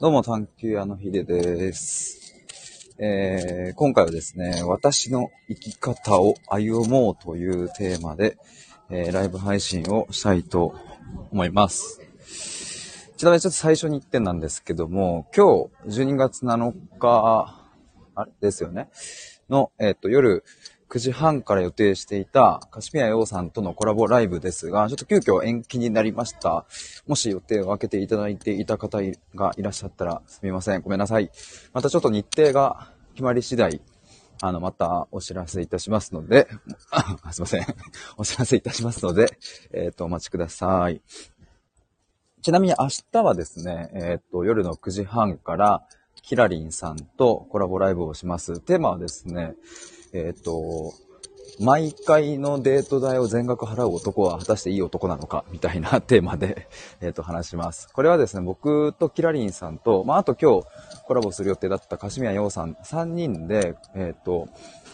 どうも、探求屋のひでです。えー、今回はですね、私の生き方を歩もうというテーマで、えー、ライブ配信をしたいと思います。ちなみにちょっと最初に1点なんですけども、今日12月7日、あれ？ですよね、の、えっ、ー、と、夜9時半から予定していた、カシミヤヨウさんとのコラボライブですが、ちょっと急遽延期になりました。もし予定を空けていただいていた方がいらっしゃったらすみません。ごめんなさい。またちょっと日程が決まり次第、あの、またお知らせいたしますので、すいません。お知らせいたしますので、えっ、ー、と、お待ちください。ちなみに明日はですね、えっ、ー、と、夜の9時半から、キラリンさんとコラボライブをします。テーマはですね、えっ、ー、と、毎回のデート代を全額払う男は果たしていい男なのかみたいなテーマで、えっ、と、話します。これはですね、僕とキラリンさんと、まあ、あと今日コラボする予定だったカシミヤヨウさん3人で、えっ、と、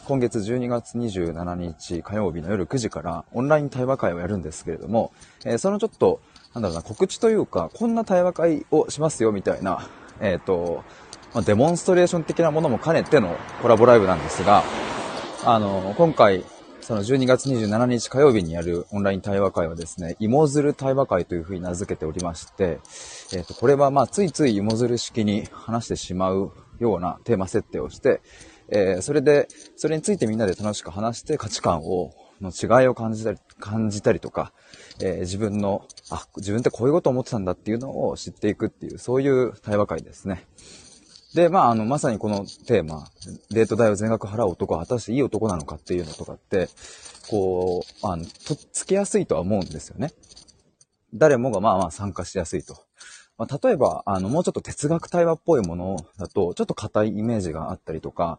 今月12月27日火曜日の夜9時からオンライン対話会をやるんですけれども、えー、そのちょっと、なんだろうな、告知というか、こんな対話会をしますよみたいな、えっ、と、まあ、デモンストレーション的なものも兼ねてのコラボライブなんですが、あの、今回、その12月27日火曜日にやるオンライン対話会はですね、芋づる対話会というふうに名付けておりまして、えっ、ー、と、これはまあ、ついつい芋づる式に話してしまうようなテーマ設定をして、えー、それで、それについてみんなで楽しく話して価値観を、の違いを感じたり、感じたりとか、えー、自分の、あ、自分ってこういうことを思ってたんだっていうのを知っていくっていう、そういう対話会ですね。で、まあ、あの、まさにこのテーマ、デート代を全額払う男は果たしていい男なのかっていうのとかって、こう、あの、とっつけやすいとは思うんですよね。誰もがまあまあ参加しやすいと。まあ、例えば、あの、もうちょっと哲学対話っぽいものだと、ちょっと硬いイメージがあったりとか、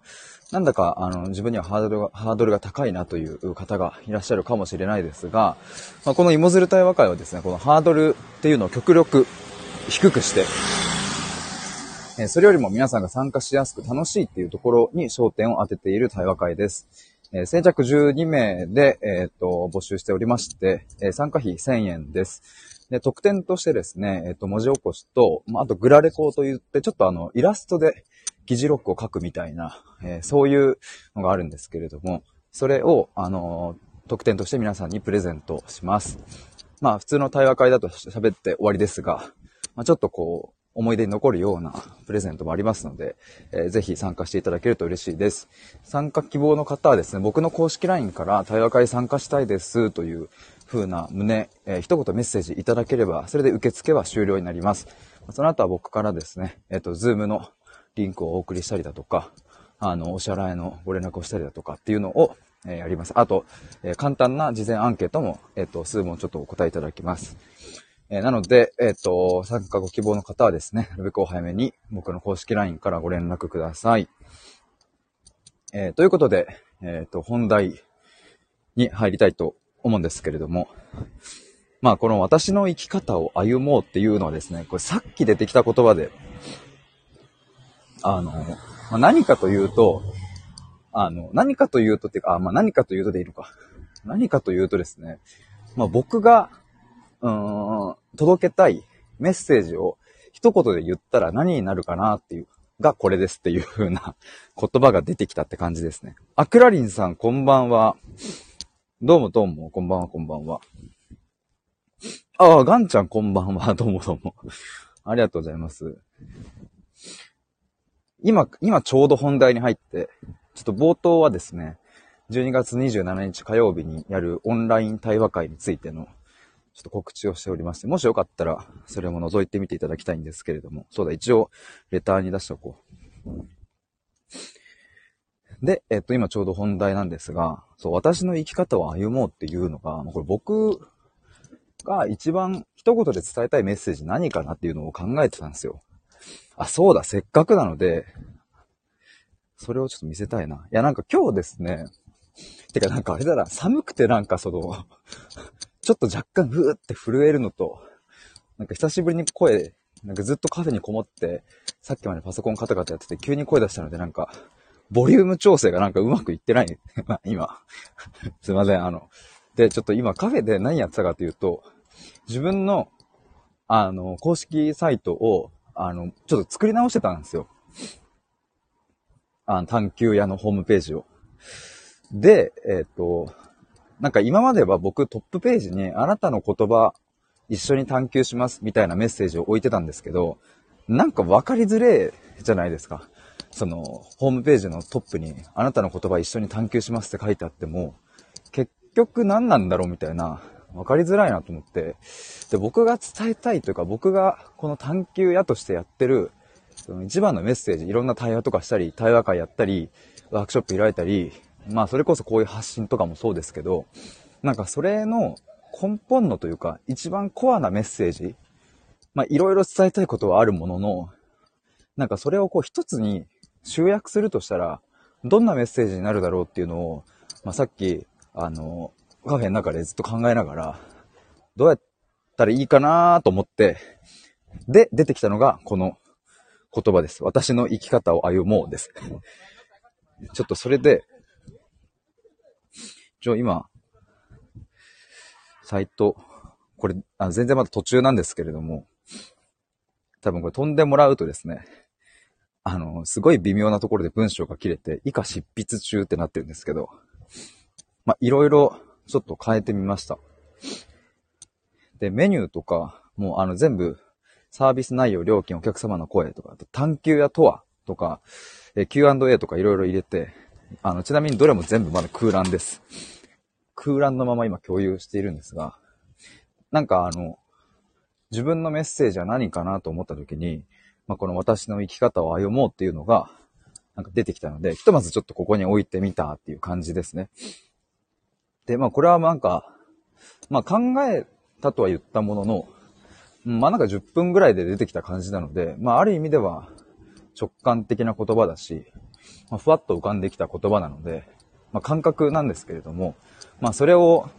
なんだか、あの、自分にはハードルが、ハードルが高いなという方がいらっしゃるかもしれないですが、まあ、この芋づる対話会はですね、このハードルっていうのを極力低くして、えそれよりも皆さんが参加しやすく楽しいっていうところに焦点を当てている対話会です。え先着12名で、えっ、と、募集しておりまして、え参加費1000円です。で、特典としてですね、えっ、と、文字起こしと、まあ、あとグラレコと言って、ちょっとあの、イラストで議事録を書くみたいな、えそういうのがあるんですけれども、それを、あの特典として皆さんにプレゼントします。まあ、普通の対話会だと喋って終わりですが、まあ、ちょっとこう、思い出に残るような プレゼントもありますので、えー、ぜひ参加していただけると嬉しいです。参加希望の方はですね、僕の公式 LINE から対話会参加したいですという風な旨、えー、一言メッセージいただければ、それで受付は終了になります。その後は僕からですね、えっ、ー、と、 Zoom のリンクをお送りしたりだとか、あの、お支払いのご連絡をしたりだとかっていうのを、えー、やります。あと、えー、簡単な事前アンケートも、えっ、と、数問ちょっとお答えいただきます。えー、なので、えっ、ー、と、参加ご希望の方はですね、なるべくお早めに僕の公式 LINE からご連絡ください。えー、ということで、えっ、と、本題に入りたいと思うんですけれども、まあ、この私の生き方を歩もうっていうのはですね、これさっき出てきた言葉で、あの、まあ、何かというと、あの、何かというとっていうか、あまあ、何かというとでいいのか。何かというとですね、まあ、僕がうん、届けたいメッセージを一言で言ったら何になるかなっていう、がこれですっていう風な言葉が出てきたって感じですね。あ、クラリンさんこんばんは。どうもどうも、こんばんはこんばんは。ああ、ガンちゃんこんばんは。どうもどうも。ありがとうございます。今、今ちょうど本題に入って、ちょっと冒頭はですね、12月27日火曜日にやるオンライン対話会についてのちょっと告知をしておりまして、もしよかったら、それも覗いてみていただきたいんですけれども、そうだ、一応、レターに出しておこう。で、えっと、今ちょうど本題なんですが、そう、私の生き方を歩もうっていうのが、これ僕が一番一言で伝えたいメッセージ何かなっていうのを考えてたんですよ。あ、そうだ、せっかくなので、それをちょっと見せたいな。いや、なんか今日ですね、てかなんかあれだな、寒くてなんかそのちょっと若干ふーって震えるのと、なんか久しぶりに声、なんかずっとカフェにこもって、さっきまでパソコンカタカタやってて急に声出したのでなんか、ボリューム調整がなんかうまくいってない。今。すいません。あの、で、ちょっと今カフェで何やってたかというと、自分の、あの、公式サイトを、あの、ちょっと作り直してたんですよ。あの、探求屋のホームページを。で、えっ、と、なんか今までは僕トップページにあなたの言葉一緒に探求しますみたいなメッセージを置いてたんですけど、なんか分かりづれじゃないですか。その、ホームページのトップにあなたの言葉一緒に探求しますって書いてあっても、結局何なんだろうみたいな、分かりづらいなと思って、で、僕が伝えたいというか、僕がこの探求屋としてやってる、その一番のメッセージ、いろんな対話とかしたり、対話会やったり、ワークショップ開いたり、まあそれこそこういう発信とかもそうですけど、なんかそれの根本のというか、一番コアなメッセージ、まあいろいろ伝えたいことはあるものの、なんかそれをこう一つに集約するとしたら、どんなメッセージになるだろうっていうのを、まあさっき、あの、カフェの中でずっと考えながら、どうやったらいいかなと思って、で、出てきたのがこの言葉です。私の生き方を歩もうです。ちょっとそれで、ちょ、今、サイト、これあ、全然まだ途中なんですけれども、多分これ飛んでもらうとですね、あの、すごい微妙なところで文章が切れて、以下執筆中ってなってるんですけど、まあ、いろいろちょっと変えてみました。で、メニューとか、もうあの全部、サービス内容、料金、お客様の声とか、と探求やとはとか、Q&A とかいろいろ入れて、あの、ちなみにどれも全部まだ空欄です。空欄のまま今共有しているんですが、なんかあの、自分のメッセージは何かなと思った時に、まあ、この私の生き方を歩もうっていうのが、なんか出てきたので、ひとまずちょっとここに置いてみたっていう感じですね。で、まあこれはなんか、まあ考えたとは言ったものの、まあなんか10分ぐらいで出てきた感じなので、まあある意味では直感的な言葉だし、まあ、ふわっと浮かんできた言葉なので、まあ感覚なんですけれども、まあそれを、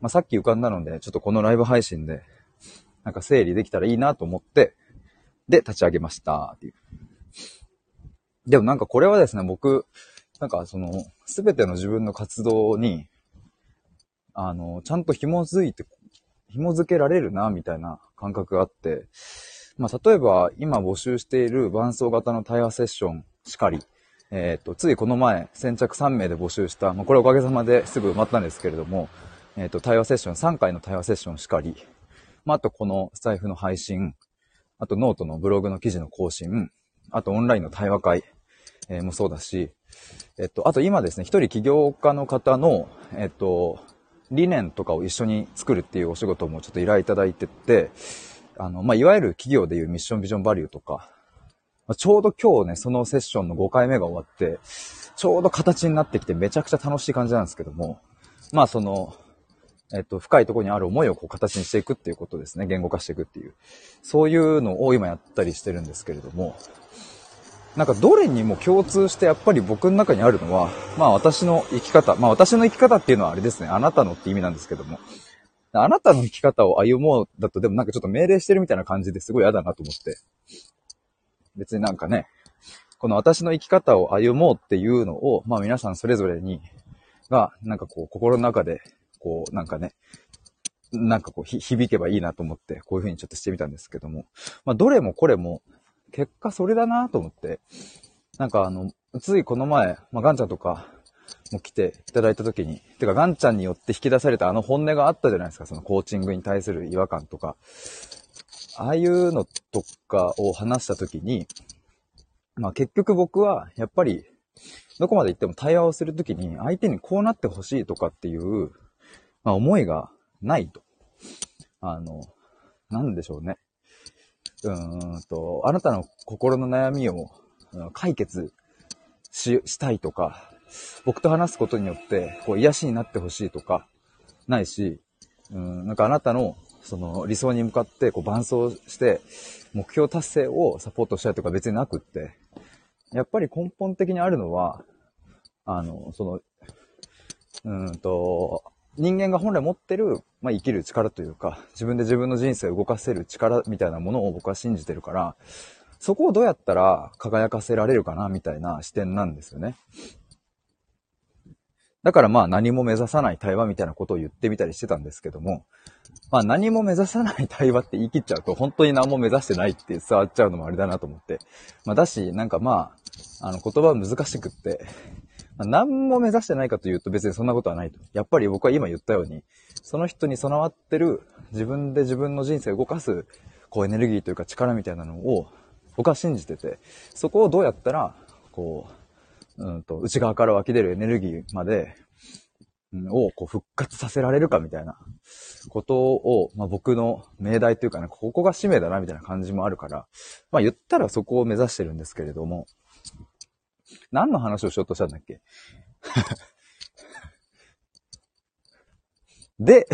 まあさっき浮かんだので、ちょっとこのライブ配信で、なんか整理できたらいいなと思って、で、立ち上げましたっていう。でもなんかこれはですね、僕、なんかその、すべての自分の活動に、あの、ちゃんと紐づいて、紐づけられるな、みたいな感覚があって、まあ、例えば、今募集している伴走型の対話セッションしかり、えっ、と、ついこの前、先着3名で募集した、まあ、これおかげさまですぐ埋まったんですけれども、えっ、と、対話セッション、3回の対話セッションしかり、まあ、あとこのスタイフの配信、あとノートのブログの記事の更新、あとオンラインの対話会、えー、もそうだし、えっと、あと今ですね、一人起業家の方の、えっと、理念とかを一緒に作るっていうお仕事もちょっと依頼いただいてて、あの、まあ、いわゆる企業でいうミッションビジョンバリューとか、まあ、ちょうど今日ね、そのセッションの5回目が終わって、ちょうど形になってきてめちゃくちゃ楽しい感じなんですけども、まあその、えっと、深いところにある思いをこう形にしていくっていうことですね。言語化していくっていう。そういうのを今やったりしてるんですけれども、なんかどれにも共通してやっぱり僕の中にあるのは、まあ私の生き方。まあ私の生き方っていうのはあれですね。あなたのって意味なんですけども。あなたの生き方を歩もうだとでもなんかちょっと命令してるみたいな感じですごい嫌だなと思って。別になんかね、この私の生き方を歩もうっていうのを、まあ皆さんそれぞれに、が、なんかこう心の中で、こうなんかね、なんかこう響けばいいなと思って、こういう風にちょっとしてみたんですけども。まあどれもこれも、結果それだなと思って、なんかあの、ついこの前、まあ、ガンちゃんとかも来ていただいた時に、てかガンちゃんによって引き出されたあの本音があったじゃないですか、そのコーチングに対する違和感とか。ああいうのとかを話した時に、まあ結局僕はやっぱりどこまで行っても対話をするときに相手にこうなってほしいとかっていう、まあ思いがないと。あの、なんでしょうね。うんと、あなたの心の悩みを解決ししたいとか、僕と話すことによって、こう、癒しになってほしいとか、ないし、うん、なんかあなたの、その理想に向かって、こう、伴走して、目標達成をサポートしたいとか別になくって、やっぱり根本的にあるのは、あの、その、うんと、人間が本来持ってる、まあ、生きる力というか、自分で自分の人生を動かせる力みたいなものを僕は信じてるから、そこをどうやったら輝かせられるかな、みたいな視点なんですよね。だからまあ何も目指さない対話みたいなことを言ってみたりしてたんですけども、まあ何も目指さない対話って言い切っちゃうと本当に何も目指してないって伝わっちゃうのもあれだなと思って。まあだし、なんかまあ、あの言葉難しくって、まあ、何も目指してないかというと別にそんなことはないと。やっぱり僕は今言ったように、その人に備わってる自分で自分の人生を動かす、こうエネルギーというか力みたいなのを僕は信じてて、そこをどうやったら、こう、うんと、内側から湧き出るエネルギーまで、うん、をこう復活させられるかみたいなことを、まあ、僕の命題というかね、ここが使命だなみたいな感じもあるから、まあ言ったらそこを目指してるんですけれども、何の話をしようとしたんだっけ？で、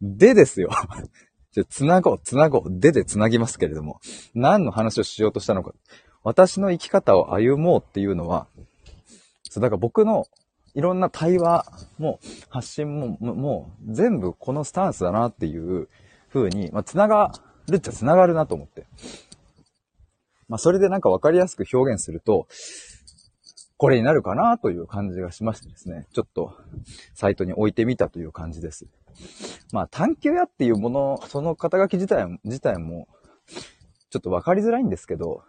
でですよ。じゃ、つなごう、つなごう。ででつなぎますけれども、何の話をしようとしたのか。私の生き方を歩もうっていうのは、そう、だから僕のいろんな対話も発信も、もう全部このスタンスだなっていう風に、まあ、つながるっちゃつながるなと思って。まあ、それでなんかわかりやすく表現すると、これになるかなという感じがしましてですね、ちょっとサイトに置いてみたという感じです。まあ、探求屋っていうもの、その肩書き自体自体も、ちょっとわかりづらいんですけど、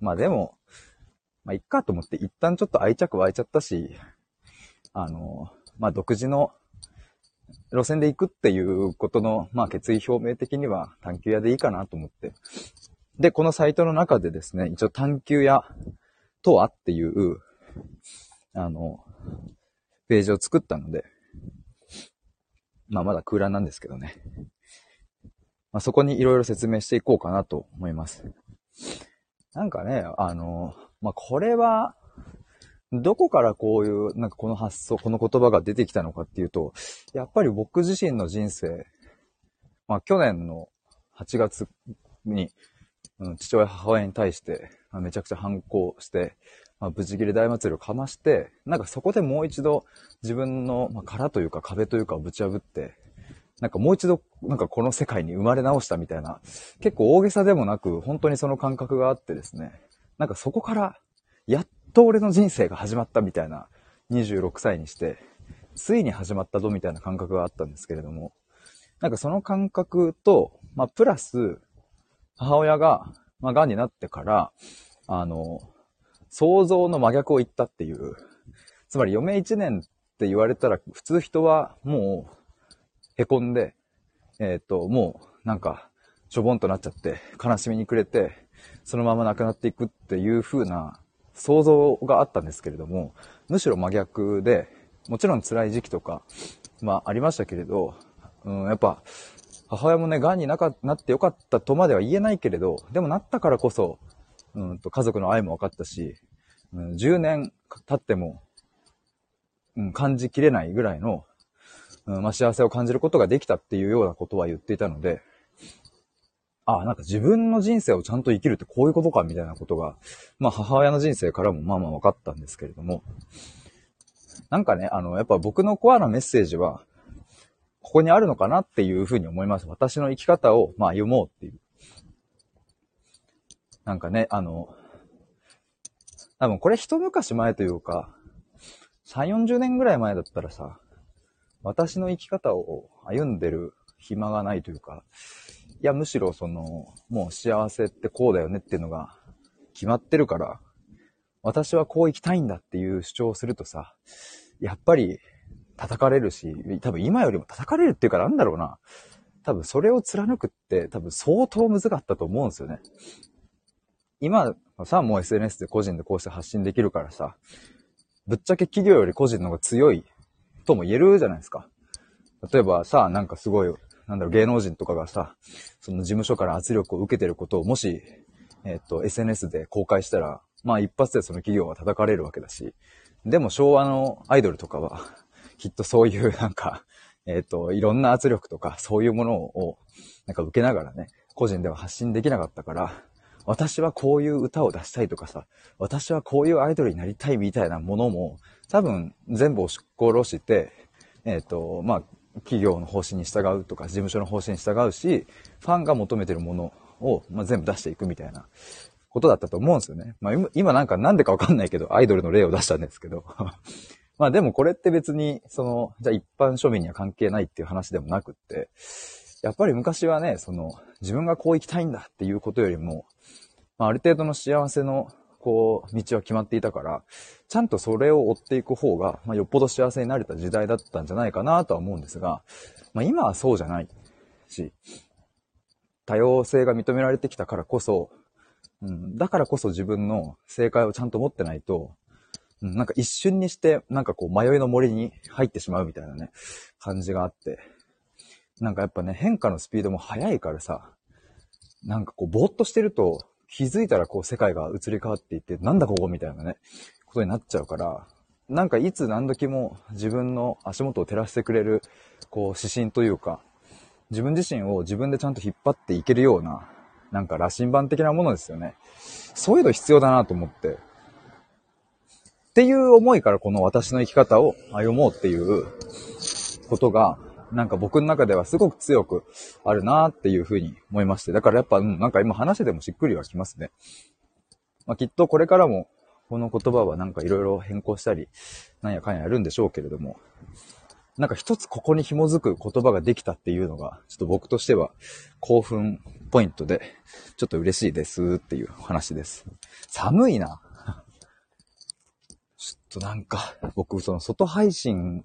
まあでも、まあ、いっかと思って一旦ちょっと愛着湧いちゃったし、あの、まあ、独自の路線で行くっていうことの、まあ、決意表明的には探求屋でいいかなと思って。で、このサイトの中でですね、一応探求屋とはっていう、あの、ページを作ったので、まあまだ空欄なんですけどね。まあそこにいろいろ説明していこうかなと思います。なんかね、あの、まあこれは、どこからこういう、なんかこの発想、この言葉が出てきたのかっていうと、やっぱり僕自身の人生、まあ去年の8月に、うん、父親母親に対して、まあ、めちゃくちゃ反抗して、まあ、無事切れ大祭りをかまして、なんかそこでもう一度自分の、まあ、殻というか壁というかをぶち破って、なんかもう一度、なんかこの世界に生まれ直したみたいな、結構大げさでもなく、本当にその感覚があってですね、なんかそこから、やっと俺の人生が始まったみたいな、26歳にして、ついに始まったぞみたいな感覚があったんですけれども、なんかその感覚と、まあ、プラス、母親が、まあ、癌になってから、あの、想像の真逆を言ったっていう。つまり余命1年って言われたら、普通人はもう、凹んで、えっ、ー、と、もう、なんか、しょぼんとなっちゃって、悲しみに暮れて、そのまま亡くなっていくっていう風な想像があったんですけれども、むしろ真逆で、もちろん辛い時期とか、まあありましたけれど、うん、やっぱ、母親もね、癌になかなってよかったとまでは言えないけれど、でもなったからこそ、うんと家族の愛も分かったし、うん、10年経っても、うん、感じきれないぐらいの、うんまあ、幸せを感じることができたっていうようなことは言っていたので、ああ、なんか自分の人生をちゃんと生きるってこういうことかみたいなことが、まあ母親の人生からもまあまあ分かったんですけれども、なんかね、あの、やっぱ僕のコアなメッセージは、ここにあるのかなっていうふうに思います。私の生き方を、まあ、読もうっていう。なんかね、あの、多分これ一昔前というか、3、40年ぐらい前だったらさ、私の生き方を歩んでる暇がないというか、いや、むしろその、もう幸せってこうだよねっていうのが決まってるから、私はこう生きたいんだっていう主張をするとさ、やっぱり叩かれるし、多分今よりも叩かれるっていうかなんだろうな。多分それを貫くって多分相当難かったと思うんですよね。今さ、もう SNS で個人でこうして発信できるからさ、ぶっちゃけ企業より個人の方が強いとも言えるじゃないですか。例えばさ、なんかすごい、なんだろう、芸能人とかがさ、その事務所から圧力を受けてることをもし、えっ、と、SNS で公開したら、まあ一発でその企業は叩かれるわけだし、でも昭和のアイドルとかは、きっとそういうなんか、えっ、と、いろんな圧力とか、そういうものを、なんか受けながらね、個人では発信できなかったから、私はこういう歌を出したいとかさ、私はこういうアイドルになりたいみたいなものも、多分全部押し殺して、えっ、ー、と、まあ、企業の方針に従うとか、事務所の方針に従うし、ファンが求めてるものを、まあ、全部出していくみたいなことだったと思うんですよね。まあ、今なんかなんでかわかんないけど、アイドルの例を出したんですけど、まあでもこれって別に、その、じゃあ一般庶民には関係ないっていう話でもなくって、やっぱり昔はね、その、自分がこう生きたいんだっていうことよりも、まあ、ある程度の幸せの、こう、道は決まっていたから、ちゃんとそれを追っていく方が、まあ、よっぽど幸せになれた時代だったんじゃないかなとは思うんですが、まあ、今はそうじゃないし、多様性が認められてきたからこそ、うん、だからこそ自分の正解をちゃんと持ってないと、うん、なんか一瞬にして、なんかこう迷いの森に入ってしまうみたいなね、感じがあって、なんかやっぱね、変化のスピードも速いからさ、なんかこう、ぼーっとしてると、気づいたらこう世界が移り変わっていって、なんだここみたいなね、ことになっちゃうから、なんかいつ何時も自分の足元を照らしてくれる、こう指針というか、自分自身を自分でちゃんと引っ張っていけるような、なんか羅針盤的なものですよね。そういうの必要だなと思って。っていう思いからこの私の生き方を歩もうっていうことが、なんか僕の中ではすごく強くあるなっていうふうに思いまして。だからやっぱ、うん、なんか今話しててもしっくりはきますね。まあ、きっとこれからもこの言葉はなんかいろいろ変更したり、なんやかんややるんでしょうけれども、なんか一つここに紐づく言葉ができたっていうのが、ちょっと僕としては興奮ポイントで、ちょっと嬉しいですっていう話です。寒いな。ちょっとなんか、僕その外配信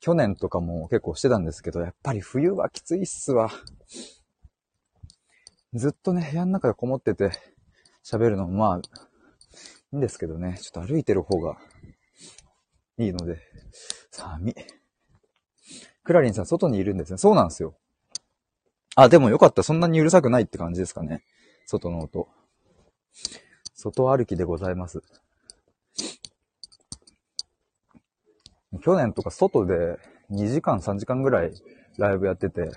去年とかも結構してたんですけど、やっぱり冬はきついっすわ。ずっとね、部屋の中でこもってて喋るのもまあ、いいんですけどね、ちょっと歩いてる方がいいので、寒い。クラリンさん、外にいるんですね。そうなんですよ。あ、でもよかった。そんなにうるさくないって感じですかね。外の音。外歩きでございます。去年とか外で2時間3時間ぐらいライブやってて、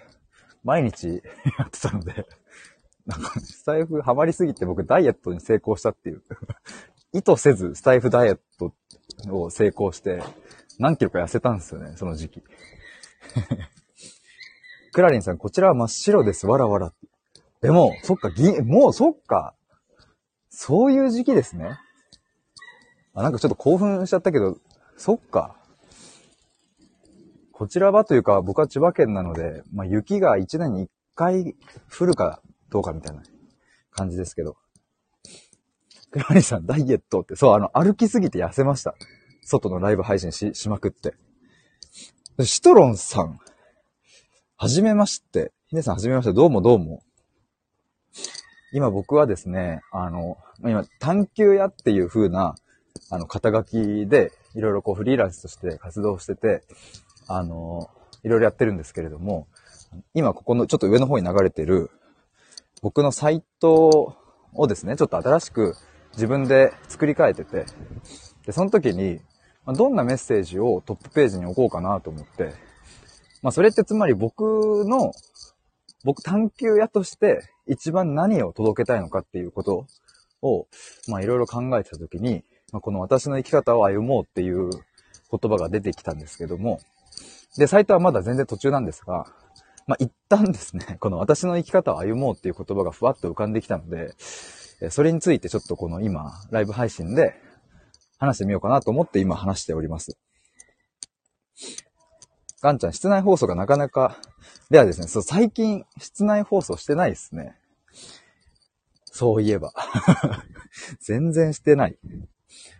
毎日 やってたので、なんか、スタイフハマりすぎて僕ダイエットに成功したっていう 意図せずスタイフダイエットを成功して、何キロか痩せたんですよね、その時期。クラリンさん、こちらは真っ白です。わらわら。でも、そっか、ぎ、もうそっか。そういう時期ですね。あ、なんかちょっと興奮しちゃったけど、そっか。こちらはというか、僕は千葉県なので、まあ、雪が1年に1回降るかどうかみたいな感じですけど。クラリさん、ダイエットって、そう、あの、歩きすぎて痩せました。外のライブ配信し、しまくって。シトロンさん、はじめまして。ヒネさん、はじめまして。どうもどうも。今僕はですね、あの、今、探求屋っていう風な、あの、肩書きで、いろいろこうフリーランスとして活動してて、あの、いろいろやってるんですけれども、今ここのちょっと上の方に流れてる、僕のサイトをですね、ちょっと新しく自分で作り変えてて、で、その時に、どんなメッセージをトップページに置こうかなと思って、まあそれってつまり僕の、僕探求屋として一番何を届けたいのかっていうことを、まあいろいろ考えてた時に、まあ、この私の生き方を歩もうっていう言葉が出てきたんですけども、で、サイトはまだ全然途中なんですが、まあ、一旦ですね、この私の生き方を歩もうっていう言葉がふわっと浮かんできたので、それについてちょっとこの今、ライブ配信で話してみようかなと思って今話しております。ガンちゃん、室内放送がなかなか、ではですね、そう、最近、室内放送してないですね。そういえば。全然してない。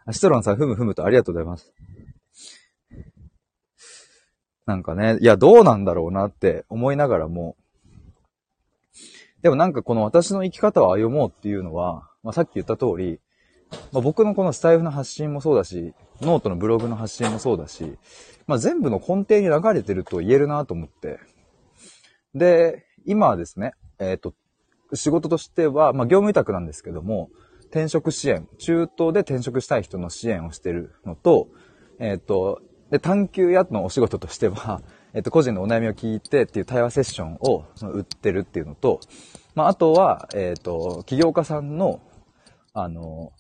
アシトロンさん、ふむふむとありがとうございます。なんかね、いや、どうなんだろうなって思いながらも、でもなんかこの私の生き方を歩もうっていうのは、まあ、さっき言った通り、まあ、僕のこのスタイフの発信もそうだし、ノートのブログの発信もそうだし、まあ、全部の根底に流れてると言えるなと思って。で、今はですね、えっ、ー、と、仕事としては、まあ、業務委託なんですけども、転職支援、中途で転職したい人の支援をしてるのと、えっ、ー、と、で、探求屋のお仕事としては、えっと、個人のお悩みを聞いてっていう対話セッションを売ってるっていうのと、まあ、あとは、えっと、起業家さんの、あの、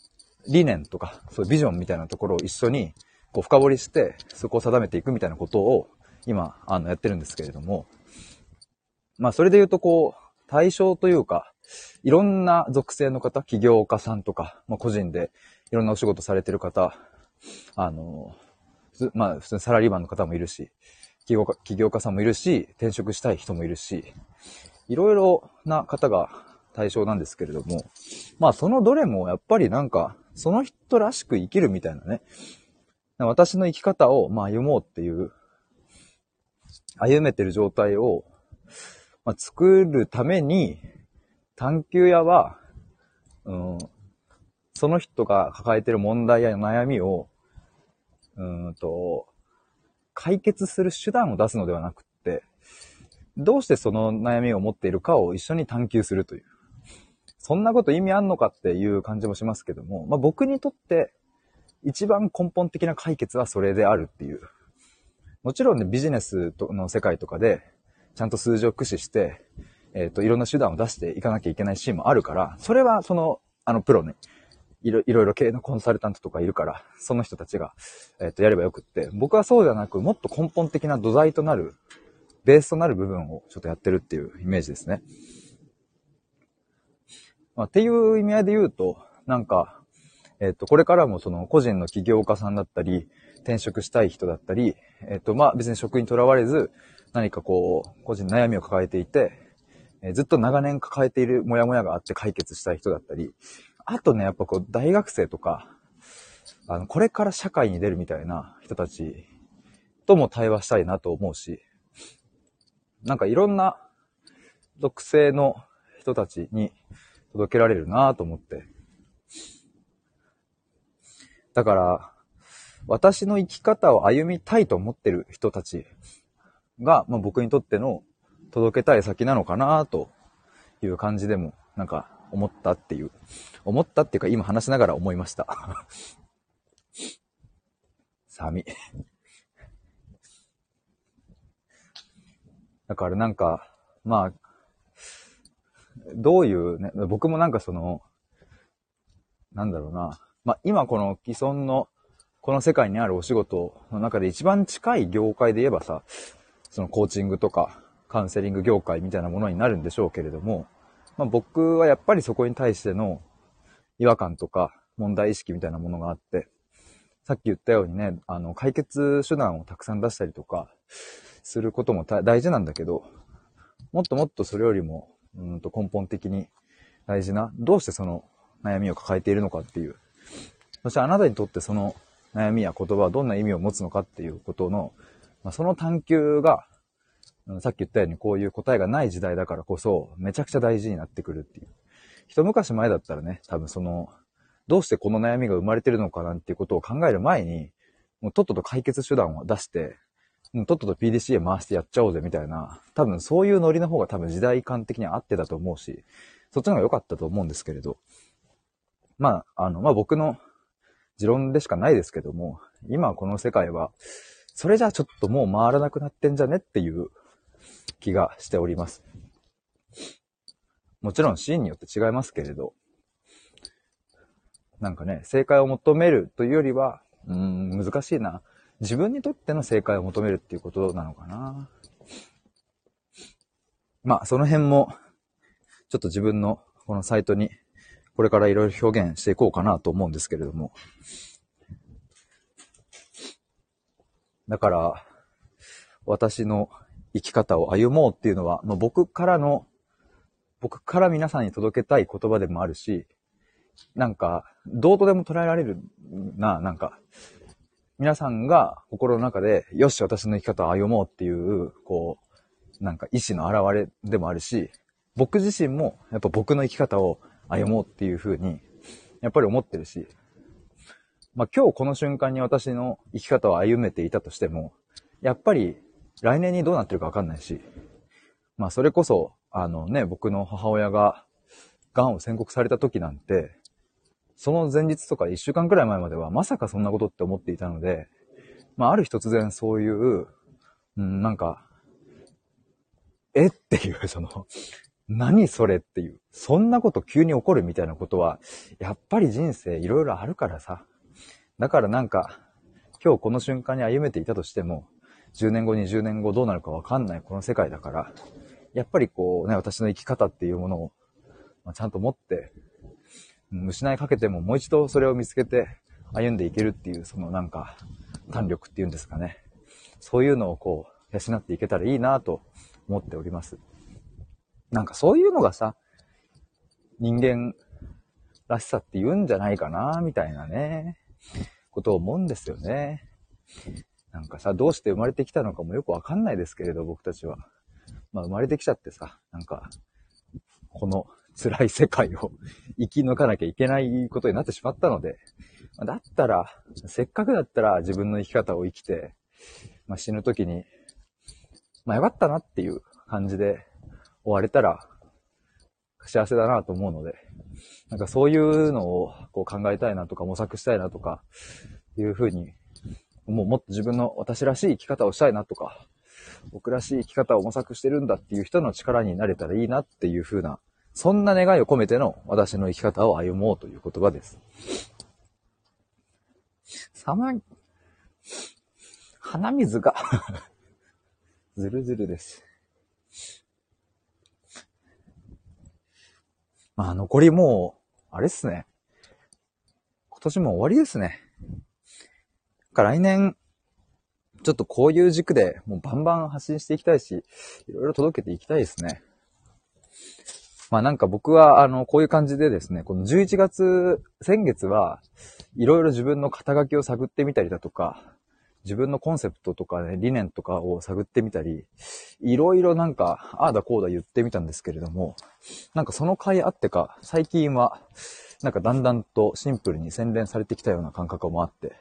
理念とか、そういうビジョンみたいなところを一緒に、こう、深掘りして、そこを定めていくみたいなことを、今、あの、やってるんですけれども、まあ、それで言うと、こう、対象というか、いろんな属性の方、起業家さんとか、まあ、個人でいろんなお仕事されてる方、あの、まあ、普通にサラリーマンの方もいるし、起業家起業家さんもいるし、転職したい人もいるし、いろいろな方が対象なんですけれども、まあそのどれもやっぱりなんか、その人らしく生きるみたいなね、私の生き方をまあ歩もうっていう、歩めてる状態を、まあ、作るために、探求屋は、うん、その人が抱えてる問題や悩みを、うんと、解決する手段を出すのではなくって、どうしてその悩みを持っているかを一緒に探求するという。そんなこと意味あんのかっていう感じもしますけども、まあ、僕にとって一番根本的な解決はそれであるっていう。もちろんね、ビジネスの世界とかで、ちゃんと数字を駆使して、えっ、ー、と、いろんな手段を出していかなきゃいけないシーンもあるから、それはその、あの、プロね、いろいろ系のコンサルタントとかいるから、その人たちが、えっ、と、やればよくって、僕はそうじゃなく、もっと根本的な土台となる、ベースとなる部分をちょっとやってるっていうイメージですね。まあ、っていう意味合いで言うと、なんか、えっ、と、これからもその個人の起業家さんだったり、転職したい人だったり、えっ、と、まあ、別に職にとらわれず、何かこう、個人悩みを抱えていて、え、ずっと長年抱えているモヤモヤがあって解決したい人だったり、あとね、やっぱこう、大学生とか、あの、これから社会に出るみたいな人たちとも対話したいなと思うし、なんかいろんな属性の人たちに届けられるなと思って。だから、私の生き方を歩みたいと思ってる人たちが、まあ、僕にとっての届けたい先なのかなという感じでも、なんか思ったっていう。思ったっていうか今話しながら思いました。寒い。だからなんか、まあ、どういうね、僕もなんかその、なんだろうな。まあ今この既存のこの世界にあるお仕事の中で一番近い業界で言えばさ、そのコーチングとかカウンセリング業界みたいなものになるんでしょうけれども、まあ、僕はやっぱりそこに対しての違和感とか問題意識みたいなものがあって、さっき言ったようにね、あの、解決手段をたくさん出したりとか、することも大事なんだけど、もっともっとそれよりも、うんと根本的に大事な、どうしてその悩みを抱えているのかっていう、そしてあなたにとってその悩みや言葉はどんな意味を持つのかっていうことの、まあ、その探求が、さっき言ったようにこういう答えがない時代だからこそ、めちゃくちゃ大事になってくるっていう。一昔前だったらね、多分その、どうしてこの悩みが生まれてるのかなんていうことを考える前に、もうとっとと解決手段を出して、もうとっとと PDCA 回してやっちゃおうぜみたいな、多分そういうノリの方が多分時代感的には合ってたと思うし、そっちの方が良かったと思うんですけれど、まあ、あの、まあ僕の持論でしかないですけども、今この世界は、それじゃあちょっともう回らなくなってんじゃねっていう気がしております。もちろんシーンによって違いますけれど、なんかね、正解を求めるというよりは、うーん、難しいな。自分にとっての正解を求めるっていうことなのかな。まあ、その辺も、ちょっと自分のこのサイトに、これからいろいろ表現していこうかなと思うんですけれども。だから、私の生き方を歩もうっていうのは、まあ、僕からの、僕から皆さんに届けたい言葉でもあるし、なんか、どうとでも捉えられるな、なんか、皆さんが心の中で、よし、私の生き方を歩もうっていう、こう、なんか意志の表れでもあるし、僕自身も、やっぱ僕の生き方を歩もうっていう風に、やっぱり思ってるし、まあ今日この瞬間に私の生き方を歩めていたとしても、やっぱり来年にどうなってるかわかんないし、まあそれこそ、あのね、僕の母親が癌を宣告された時なんて、その前日とか一週間くらい前まではまさかそんなことって思っていたので、まあある日突然そういう、うん、なんか、えっていう、その、何それっていう、そんなこと急に起こるみたいなことは、やっぱり人生いろいろあるからさ。だからなんか、今日この瞬間に歩めていたとしても、10年後、20年後どうなるかわかんないこの世界だから、やっぱりこうね、私の生き方っていうものを、ま、ちゃんと持って、失いかけてももう一度それを見つけて歩んでいけるっていう、そのなんか、胆力っていうんですかね。そういうのをこう、養っていけたらいいなと思っております。なんかそういうのがさ、人間らしさって言うんじゃないかな、みたいなね、ことを思うんですよね。なんかさ、どうして生まれてきたのかもよくわかんないですけれど、僕たちは。まあ生まれてきちゃってさ、なんか、この辛い世界を 生き抜かなきゃいけないことになってしまったので、だったら、せっかくだったら自分の生き方を生きて、まあ、死ぬ時に、まあよかったなっていう感じで終われたら幸せだなと思うので、なんかそういうのをこう考えたいなとか模索したいなとかいうふうに、もうもっと自分の私らしい生き方をしたいなとか、僕らしい生き方を模索してるんだっていう人の力になれたらいいなっていうふうな、そんな願いを込めての私の生き方を歩もうという言葉です。さま、鼻水が ずるずるです。まあ、残りもう、あれっすね。今年も終わりですね。か来年、ちょっとこういう軸でもうバンバン発信していきたいし、いろいろ届けていきたいですね。まあなんか僕は、あの、こういう感じでですね、この11月、先月は、いろいろ自分の肩書きを探ってみたりだとか、自分のコンセプトとかね、理念とかを探ってみたり、いろいろなんか、ああだこうだ言ってみたんですけれども、なんかその回あってか、最近は、なんかだんだんとシンプルに洗練されてきたような感覚もあって、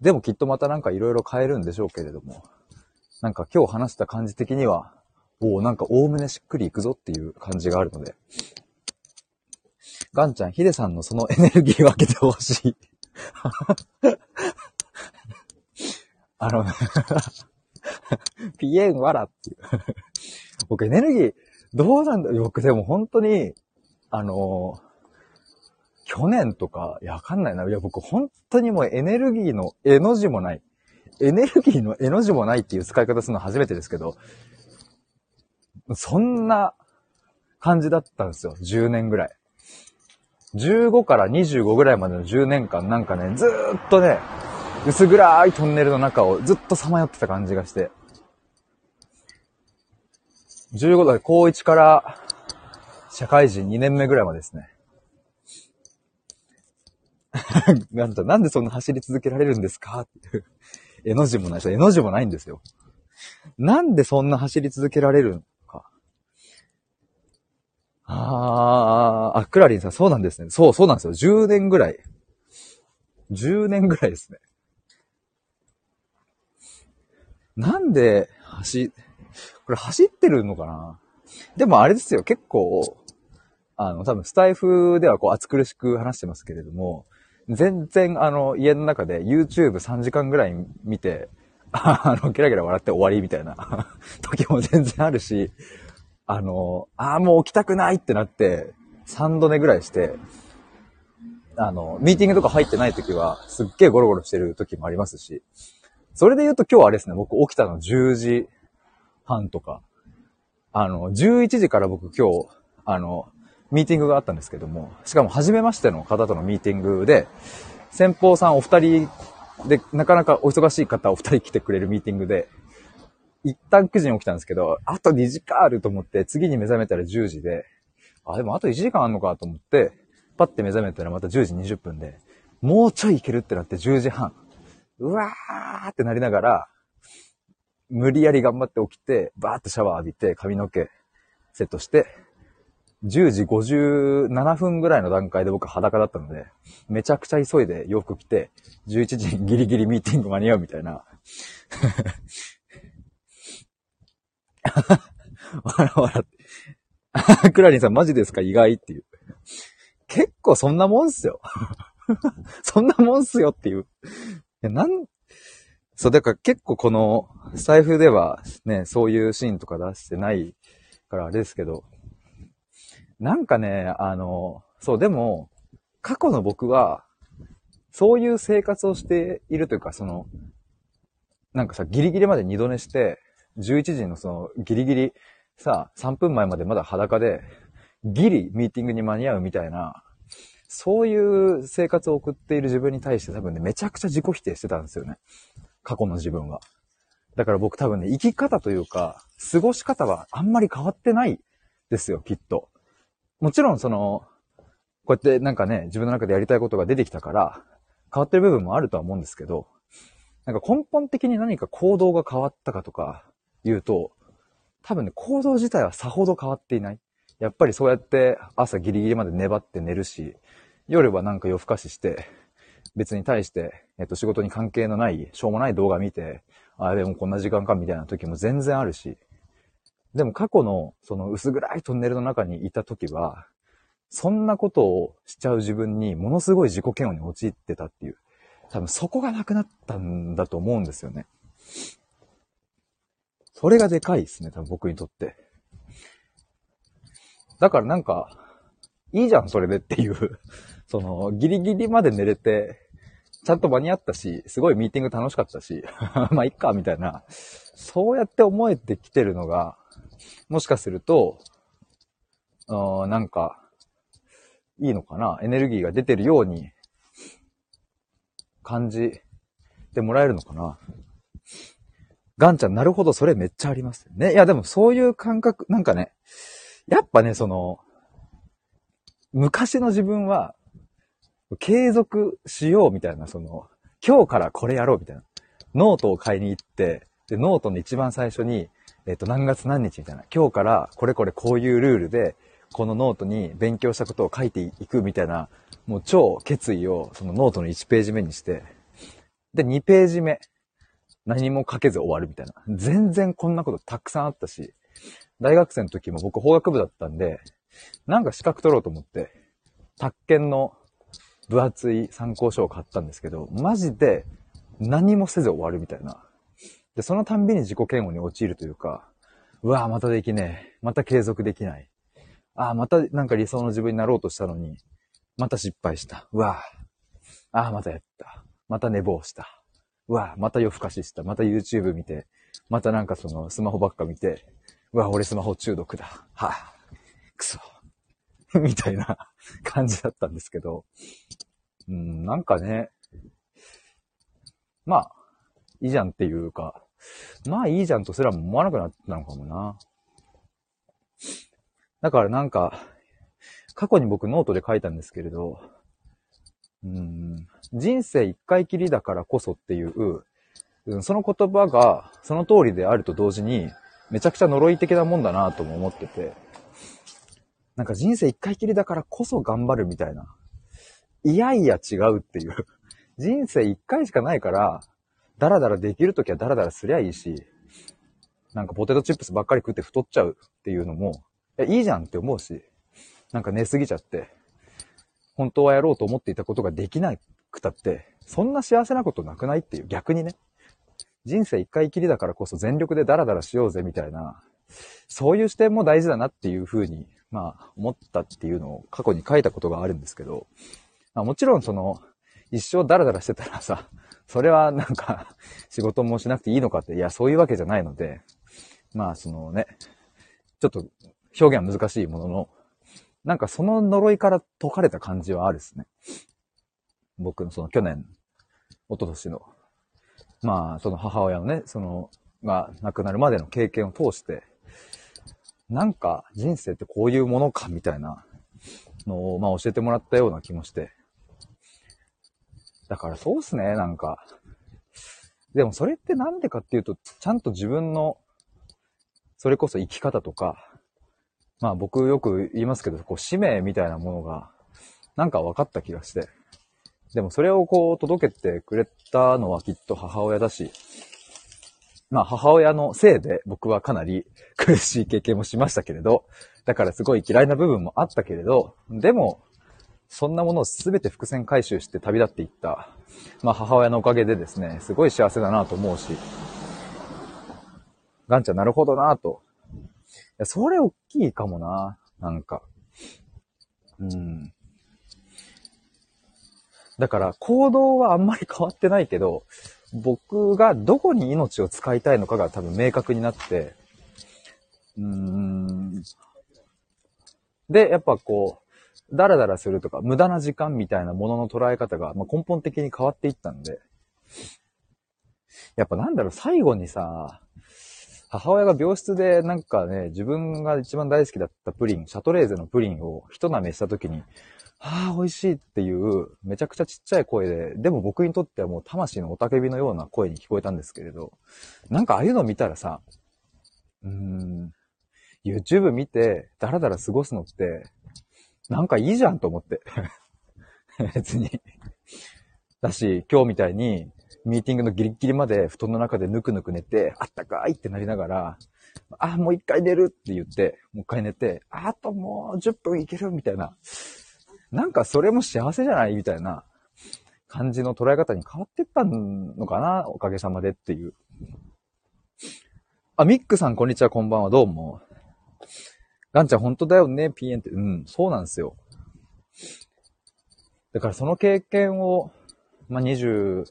でもきっとまたなんかいろいろ変えるんでしょうけれども、なんか今日話した感じ的には、おお、なんかおおむねしっくりいくぞっていう感じがあるので、ガンちゃん、ヒデさんのそのエネルギー分けてほしい。あの、ピエンワラっていう。僕エネルギー、どうなんだ僕でも本当に、あの、去年とか、いや、わかんないな。いや、僕本当にもうエネルギーの絵の字もない。エネルギーの絵の字もないっていう使い方するの初めてですけど、そんな感じだったんですよ。10年ぐらい。15から25ぐらいまでの10年間なんかね、ずーっとね、薄暗いトンネルの中をずっとさまよってた感じがして。15代、高1から社会人2年目ぐらいまでですね。なんと、なんでそんな走り続けられるんですか？っていう。絵の字もないし、絵の字もないんですよ。なんでそんな走り続けられるのか。あー、あ、クラリンさん、そうなんですね。そう、そうなんですよ。10年ぐらい。10年ぐらいですね。なんで走、これ走ってるのかな？でもあれですよ、結構、あの、多分スタイフではこう暑苦しく話してますけれども、全然あの、家の中で YouTube3 時間ぐらい見て、あの、ゲラゲラ笑って終わりみたいな 時も全然あるし、あの、ああ、もう起きたくないってなって、3度寝ぐらいして、あの、ミーティングとか入ってない時は、すっげえゴロゴロしてる時もありますし、それで言うと今日はあれですね、僕起きたの10時半とか、あの、11時から僕今日、あの、ミーティングがあったんですけども、しかも初めましての方とのミーティングで、先方さんお二人で、なかなかお忙しい方お二人来てくれるミーティングで、一旦9時に起きたんですけど、あと2時間あると思って、次に目覚めたら10時で、あ、でもあと1時間あんのかと思って、パッて目覚めたらまた10時20分で、もうちょい行けるってなって10時半。うわーってなりながら、無理やり頑張って起きて、バーってシャワー浴びて、髪の毛セットして、10時57分ぐらいの段階で僕裸だったので、めちゃくちゃ急いで洋服着て、11時ギリギリミーティング間に合うみたいな。笑 笑って。クラリンさんマジですか？意外っていう。結構そんなもんっすよ。そんなもんっすよっていう。や、なん、そう、だから結構この財布ではね、そういうシーンとか出してないからあれですけど、なんかね、あの、そう、でも、過去の僕は、そういう生活をしているというか、その、なんかさ、ギリギリまで二度寝して、11時のその、ギリギリ、さ、3分前までまだ裸で、ギリミーティングに間に合うみたいな、そういう生活を送っている自分に対して多分ね、めちゃくちゃ自己否定してたんですよね。過去の自分は。だから僕多分ね、生き方というか、過ごし方はあんまり変わってないですよ、きっと。もちろんその、こうやってなんかね、自分の中でやりたいことが出てきたから、変わってる部分もあるとは思うんですけど、なんか根本的に何か行動が変わったかとか言うと、多分ね、行動自体はさほど変わっていない。やっぱりそうやって朝ギリギリまで粘って寝るし、夜はなんか夜更かしして、別に対して、えっと仕事に関係のない、しょうもない動画見て、あ、でもこんな時間かみたいな時も全然あるし、でも過去のその薄暗いトンネルの中にいた時は、そんなことをしちゃう自分にものすごい自己嫌悪に陥ってたっていう。多分そこがなくなったんだと思うんですよね。それがでかいですね、多分僕にとって。だからなんか、いいじゃん、それでっていう。その、ギリギリまで寝れて、ちゃんと間に合ったし、すごいミーティング楽しかったし、まあ、いっか、みたいな。そうやって思えてきてるのが、もしかすると、あなんか、いいのかな？エネルギーが出てるように感じてもらえるのかな？ガンちゃん、なるほど、それめっちゃありますね。いや、でもそういう感覚、なんかね、やっぱね、その、昔の自分は、継続しようみたいな、その、今日からこれやろうみたいな。ノートを買いに行って、で、ノートの一番最初に、えっ、と、何月何日みたいな。今日からこれこれこういうルールで、このノートに勉強したことを書いていくみたいな、もう超決意をそのノートの1ページ目にして、で、2ページ目、何も書けず終わるみたいな。全然こんなことたくさんあったし、大学生の時も僕法学部だったんで、なんか資格取ろうと思って、宅建の分厚い参考書を買ったんですけど、マジで何もせず終わるみたいな。で、そのたんびに自己嫌悪に陥るというか、うわぁ、またできねえ。また継続できない。ああ、またなんか理想の自分になろうとしたのに、また失敗した。うわあ、ああ、またやった。また寝坊した。うわあ、また夜更かしした。また YouTube 見て、またなんかそのスマホばっか見て、うわぁ、俺スマホ中毒だ。はあ、くそ。みたいな 感じだったんですけど、うん、なんかね、まあ、いいじゃんっていうか、まあいいじゃんとすら思わなくなったのかもな。だからなんか、過去に僕ノートで書いたんですけれど、うん、人生一回きりだからこそっていう、うん、その言葉がその通りであると同時に、めちゃくちゃ呪い的なもんだなとも思ってて、なんか人生一回きりだからこそ頑張るみたいな。いやいや違うっていう。人生一回しかないから、ダラダラできるときはダラダラすりゃいいし、なんかポテトチップスばっかり食って太っちゃうっていうのも、いいじゃんって思うし、なんか寝すぎちゃって、本当はやろうと思っていたことができなくたって、そんな幸せなことなくないっていう、逆にね。人生一回きりだからこそ全力でダラダラしようぜみたいな、そういう視点も大事だなっていうふうに、まあ、思ったっていうのを過去に書いたことがあるんですけど、まあ、もちろんその、一生ダラダラしてたらさ、それはなんか、仕事もしなくていいのかって、いや、そういうわけじゃないので、まあ、そのね、ちょっと表現は難しいものの、なんかその呪いから解かれた感じはあるですね。僕のその去年、一昨年の、まあ、その母親のね、その、が亡くなるまでの経験を通して、なんか人生ってこういうものかみたいなのを、まあ教えてもらったような気もして。だからそうっすね、なんか。でもそれってなんでかっていうと、ちゃんと自分の、それこそ生き方とか、まあ僕よく言いますけど、こう使命みたいなものが、なんか分かった気がして。でもそれをこう届けてくれたのはきっと母親だし、まあ母親のせいで僕はかなり苦しい経験もしましたけれど、だからすごい嫌いな部分もあったけれど、でも、そんなものを全て伏線回収して旅立っていった、まあ母親のおかげでですね、すごい幸せだなと思うし、ガンちゃんなるほどなといや、それ大きいかもな。なんか。うん。だから、行動はあんまり変わってないけど、僕がどこに命を使いたいのかが多分明確になって、うーん。で、やっぱこう、ダラダラするとか、無駄な時間みたいなものの捉え方が、まあ、根本的に変わっていったんで、やっぱなんだろう、最後にさ、母親が病室でなんかね、自分が一番大好きだったプリン、シャトレーゼのプリンを一舐めした時に、ああ、美味しいっていう、めちゃくちゃちっちゃい声で、でも僕にとってはもう魂の雄たけびのような声に聞こえたんですけれど、なんかああいうの見たらさ、うーん、YouTube 見て、だらだら過ごすのって、なんかいいじゃんと思って。別に。だし、今日みたいに、ミーティングのギリギリまで布団の中でぬくぬく寝て、あったかいってなりながら、あ、もう一回寝るって言って、もう一回寝て、あともう10分いけるみたいな。なんかそれも幸せじゃない？みたいな感じの捉え方に変わってったのかな？おかげさまでっていう。あ、ミックさんこんにちは、こんばんは、どうも。ガンちゃん本当だよね、ピエンって。うん、そうなんですよ。だからその経験を、まあ、24、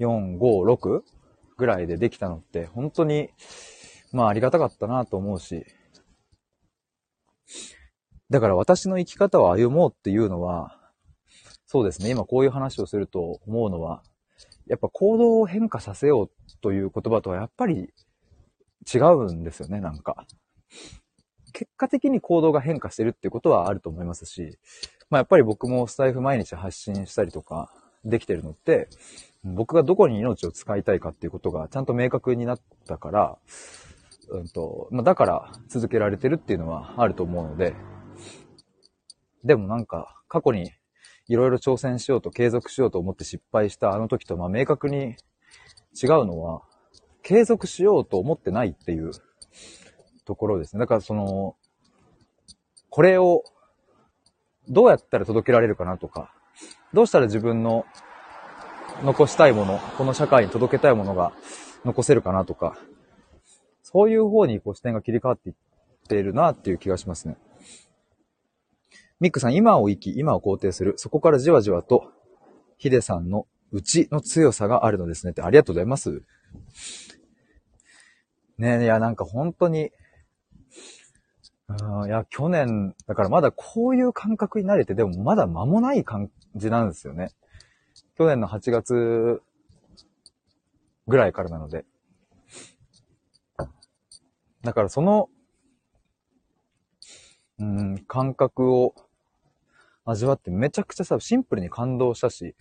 5、6ぐらいでできたのって、本当に、まあありがたかったなと思うし、だから私の生き方を歩もうっていうのは、そうですね、今こういう話をすると思うのは、やっぱ行動を変化させようという言葉とはやっぱり違うんですよね、なんか。結果的に行動が変化してるってことはあると思いますし、まあやっぱり僕もスタイフ毎日発信したりとかできてるのって、僕がどこに命を使いたいかっていうことがちゃんと明確になったから、うんと、まあだから続けられてるっていうのはあると思うので、でもなんか、過去にいろいろ挑戦しようと継続しようと思って失敗したあの時と、まあ明確に違うのは、継続しようと思ってないっていうところですね。だからその、これをどうやったら届けられるかなとか、どうしたら自分の残したいもの、この社会に届けたいものが残せるかなとか、そういう方にこう視点が切り替わっていっているなっていう気がしますね。ミックさん、今を生き、今を肯定する。そこからじわじわと、ヒデさんの内の強さがあるのですねって、ありがとうございます。ねえ、いや、なんか本当に、うん、いや、去年、だからまだこういう感覚に慣れて、でもまだ間もない感じなんですよね。去年の8月ぐらいからなので。だからその、うん、感覚を味わってめちゃくちゃさ、シンプルに感動したし、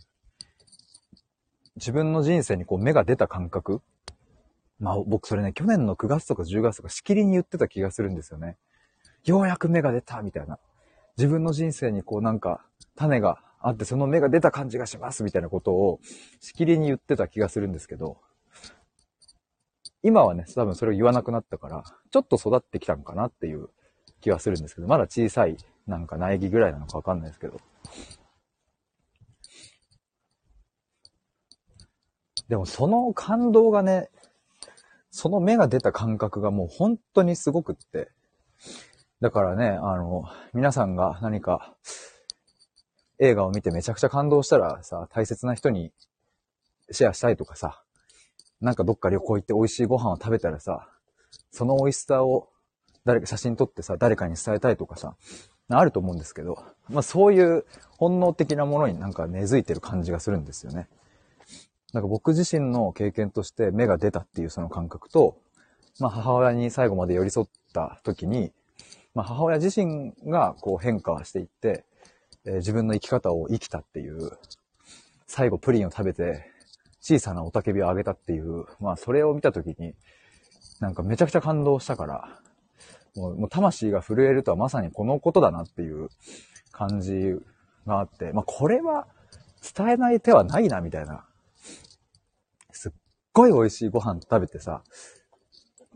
自分の人生にこう目が出た感覚まあ僕それね、去年の9月とか10月とかしきりに言ってた気がするんですよね。ようやく芽が出たみたいな。自分の人生にこうなんか種があってその芽が出た感じがしますみたいなことをしきりに言ってた気がするんですけど、今はね、多分それを言わなくなったから、ちょっと育ってきたのかなっていう気はするんですけど、まだ小さいなんか苗木ぐらいなのかわかんないですけど。でもその感動がね、その芽が出た感覚がもう本当にすごくって。だからね、あの、皆さんが何か映画を見てめちゃくちゃ感動したらさ、大切な人にシェアしたいとかさ、なんかどっか旅行行って美味しいご飯を食べたらさ、その美味しさを誰か写真撮ってさ、誰かに伝えたいとかさ、あると思うんですけど、まあそういう本能的なものになんか根付いてる感じがするんですよね。なんか僕自身の経験として芽が出たっていうその感覚と、まあ母親に最後まで寄り添った時に、まあ母親自身がこう変化していって、えー、自分の生き方を生きたっていう、最後プリンを食べて小さな雄たけびをあげたっていう、まあそれを見た時に、なんかめちゃくちゃ感動したから、もう、もう魂が震えるとはまさにこのことだなっていう感じがあって、まあこれは伝えない手はないなみたいな。すっごい美味しいご飯食べてさ、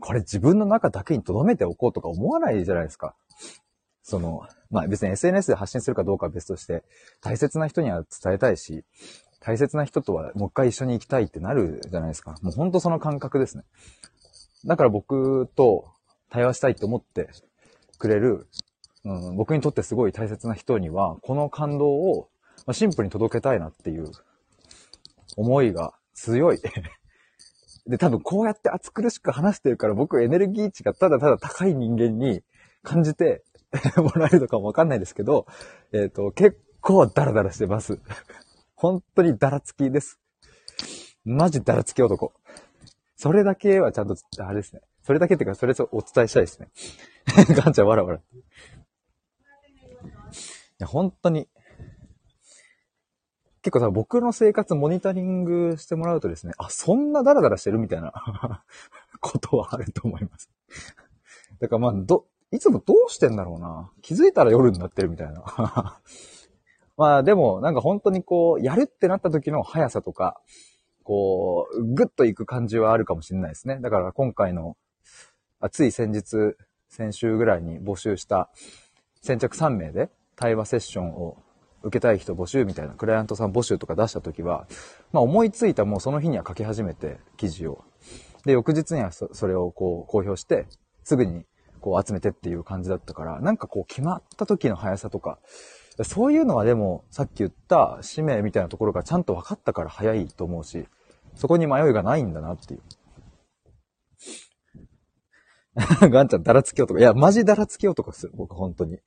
これ自分の中だけに留めておこうとか思わないじゃないですか。その、まあ別に SNS で発信するかどうかは別として、大切な人には伝えたいし、大切な人とはもう一回一緒に行きたいってなるじゃないですか。もうほんとその感覚ですね。だから僕と対話したいと思ってくれる、うん、僕にとってすごい大切な人には、この感動をシンプルに届けたいなっていう思いが強い。で、多分こうやって暑苦しく話してるから僕エネルギー値がただただ高い人間に感じて もらえるのかもわかんないですけど、えっ、ー、と、結構ダラダラしてます。本当にダラつきです。マジダラつき男。それだけはちゃんと、あれですね。それだけっていうか、それとお伝えしたいですね。ガンちゃん、わらわら。いや、本当に、結構さ、僕の生活モニタリングしてもらうとですね、あ、そんなダラダラしてるみたいな ことはあると思います。だからまあ、ど、いつもどうしてんだろうな。気づいたら夜になってるみたいな。まあでも、なんか本当にこう、やるってなった時の速さとか、こう、ぐっと行く感じはあるかもしれないですね。だから今回の、あつい先日、先週ぐらいに募集した先着3名で対話セッションを受けたい人募集みたいなクライアントさん募集とか出した時は、まあ思いついたもうその日には書き始めて記事を。で、翌日にはそれをこう公表して、すぐにこう集めてっていう感じだったから、なんかこう決まった時の速さとか、そういうのはでもさっき言った使命みたいなところがちゃんと分かったから早いと思うし、そこに迷いがないんだなっていう。ガンちゃん、だらつき男。いや、マジだらつき男っすよ、僕、本当に。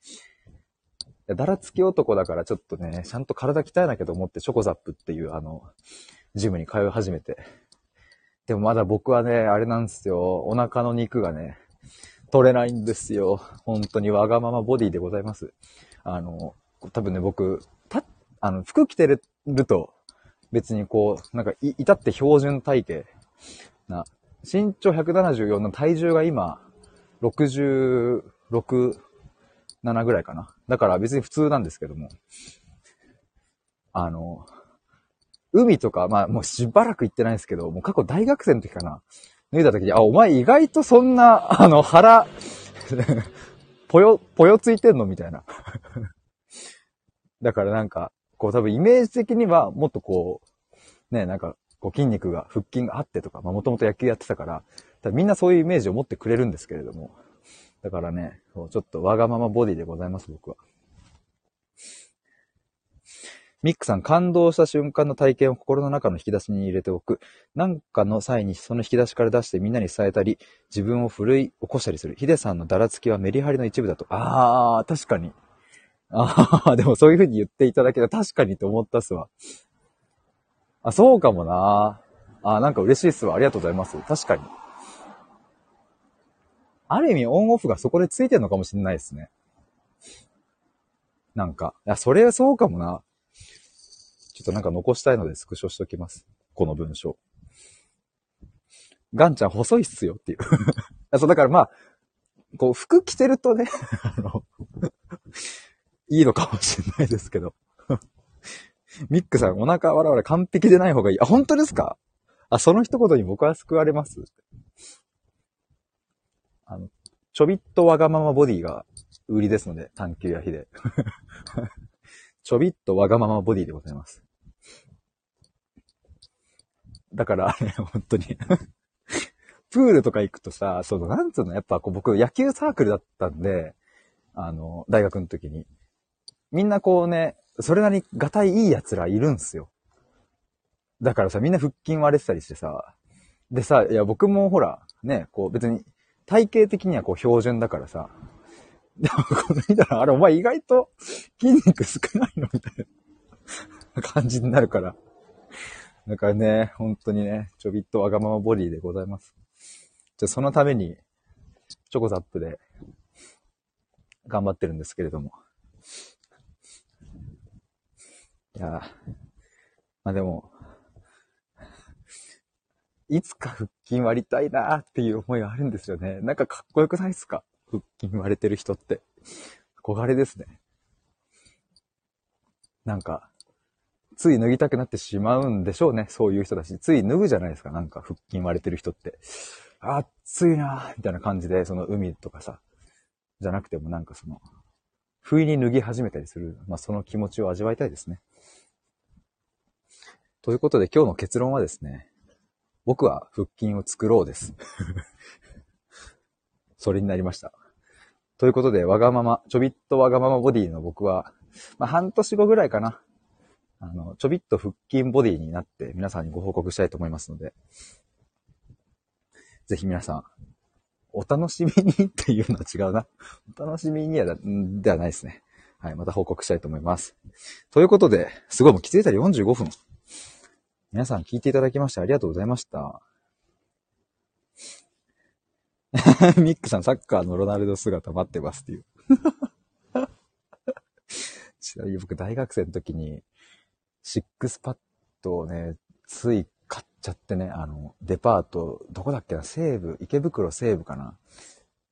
だらつき男だからちょっとね、ちゃんと体鍛えなきゃと思ってチョコザップっていうあの、ジムに通い始めて。でもまだ僕はね、あれなんですよ。お腹の肉がね、取れないんですよ。本当にわがままボディでございます。あの、多分ね、僕、た、あの、服着てると、別にこう、なんかい、至って標準体型な、身長174の体重が今、66、7ぐらいかな。だから別に普通なんですけども。あの、海とか、まあもうしばらく行ってないですけど、もう過去大学生の時かな。脱いだ時に、あ、お前意外とそんな、あの、腹ぽよ、ぽよついてんのみたいな。だからなんか、こう多分イメージ的にはもっとこう、ね、なんか、こう筋肉が、腹筋があってとか、まあもともと野球やってたから、みんなそういうイメージを持ってくれるんですけれども、だからね、ちょっとわがままボディでございます、僕は。ミックさん、感動した瞬間の体験を心の中の引き出しに入れておく。なんかの際にその引き出しから出してみんなに伝えたり、自分を奮い起こしたりする。ヒデさんのだらつきはメリハリの一部だと。あー、確かに。あー、でもそういう風に言っていただけた確かにと思ったっすわ。あ、そうかもなあ、なんか嬉しいっすわ。ありがとうございます。確かに。ある意味オンオフがそこでついてるのかもしれないですね。なんか、いや、それはそうかもな。ちょっとなんか残したいのでスクショしときます。この文章。ガンちゃん細いっすよっていう そう、だからまあ、こう、服着てるとね あのいいのかもしれないですけどミックさん、お腹わらわら完璧でない方がいい。あ、本当ですか？あ、その一言に僕は救われます？あの、ちょびっとわがままボディが売りですので、探求や日で。ちょびっとわがままボディでございます。だから、あれ、本当にプールとか行くとさ、その、なんつうの、やっぱこう僕野球サークルだったんで、あの、大学の時に。みんなこうね、それなりにガタイいい奴らいるんすよ。だからさ、みんな腹筋割れてたりしてさ、でさ、いや僕もほら、ね、こう別に体型的にはこう標準だからさ。でもこの見たら、あれお前意外と筋肉少ないのみたいな感じになるから。だからね、本当にね、ちょびっとわがままボディでございます。じゃそのために、チョコザップで頑張ってるんですけれども。いやまあでも、いつか腹筋割りたいなーっていう思いがあるんですよね。なんかかっこよくないですか？腹筋割れてる人って。憧れですね。なんか、つい脱ぎたくなってしまうんでしょうね。そういう人だし。つい脱ぐじゃないですか。なんか腹筋割れてる人って。暑いなーみたいな感じで、その海とかさ、じゃなくてもなんかその、不意に脱ぎ始めたりする。まあ、その気持ちを味わいたいですね。ということで今日の結論はですね、僕は腹筋を作ろうです。それになりました。ということで、わがまま、ちょびっとわがままボディの僕は、まあ、半年後ぐらいかな。あの、ちょびっと腹筋ボディになって皆さんにご報告したいと思いますので、ぜひ皆さん、お楽しみにっていうのは違うな。お楽しみにはだ、ではないですね。はい、また報告したいと思います。ということで、すごいもう気づいたら45分。皆さん聞いていただきましてありがとうございました。ミックさん、サッカーのロナルド姿待ってますっていう。ちなみに僕、大学生の時に、シックスパッドをね、つい買っちゃってね、あの、デパート、どこだっけな、西武、池袋西武かな。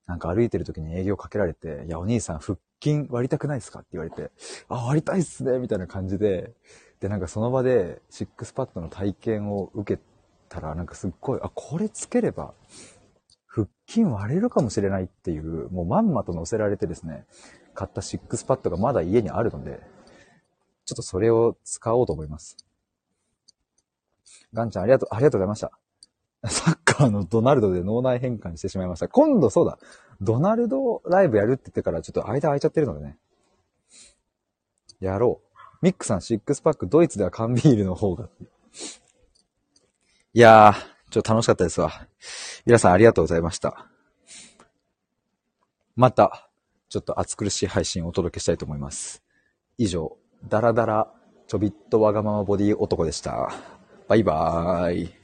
なんか歩いてる時に営業かけられて、いや、お兄さん、腹筋割りたくないですかって言われて、あ、割りたいっすねみたいな感じで、で、なんかその場で、シックスパッドの体験を受けたら、なんかすっごい、あ、これつければ、腹筋割れるかもしれないっていう、もうまんまと乗せられてですね、買ったシックスパッドがまだ家にあるので、ちょっとそれを使おうと思います。ガンちゃんありがとう、ありがとうございました。サッカーのドナルドで脳内変換してしまいました。今度そうだ。ドナルドライブやるって言ってからちょっと間空いちゃってるのでね。やろう。ミックさん、シックスパック、ドイツでは缶ビールの方が。いやー、ちょっと楽しかったですわ。皆さんありがとうございました。また、ちょっと暑苦しい配信をお届けしたいと思います。以上、ダラダラ、ちょびっとわがままボディ男でした。バイバーイ。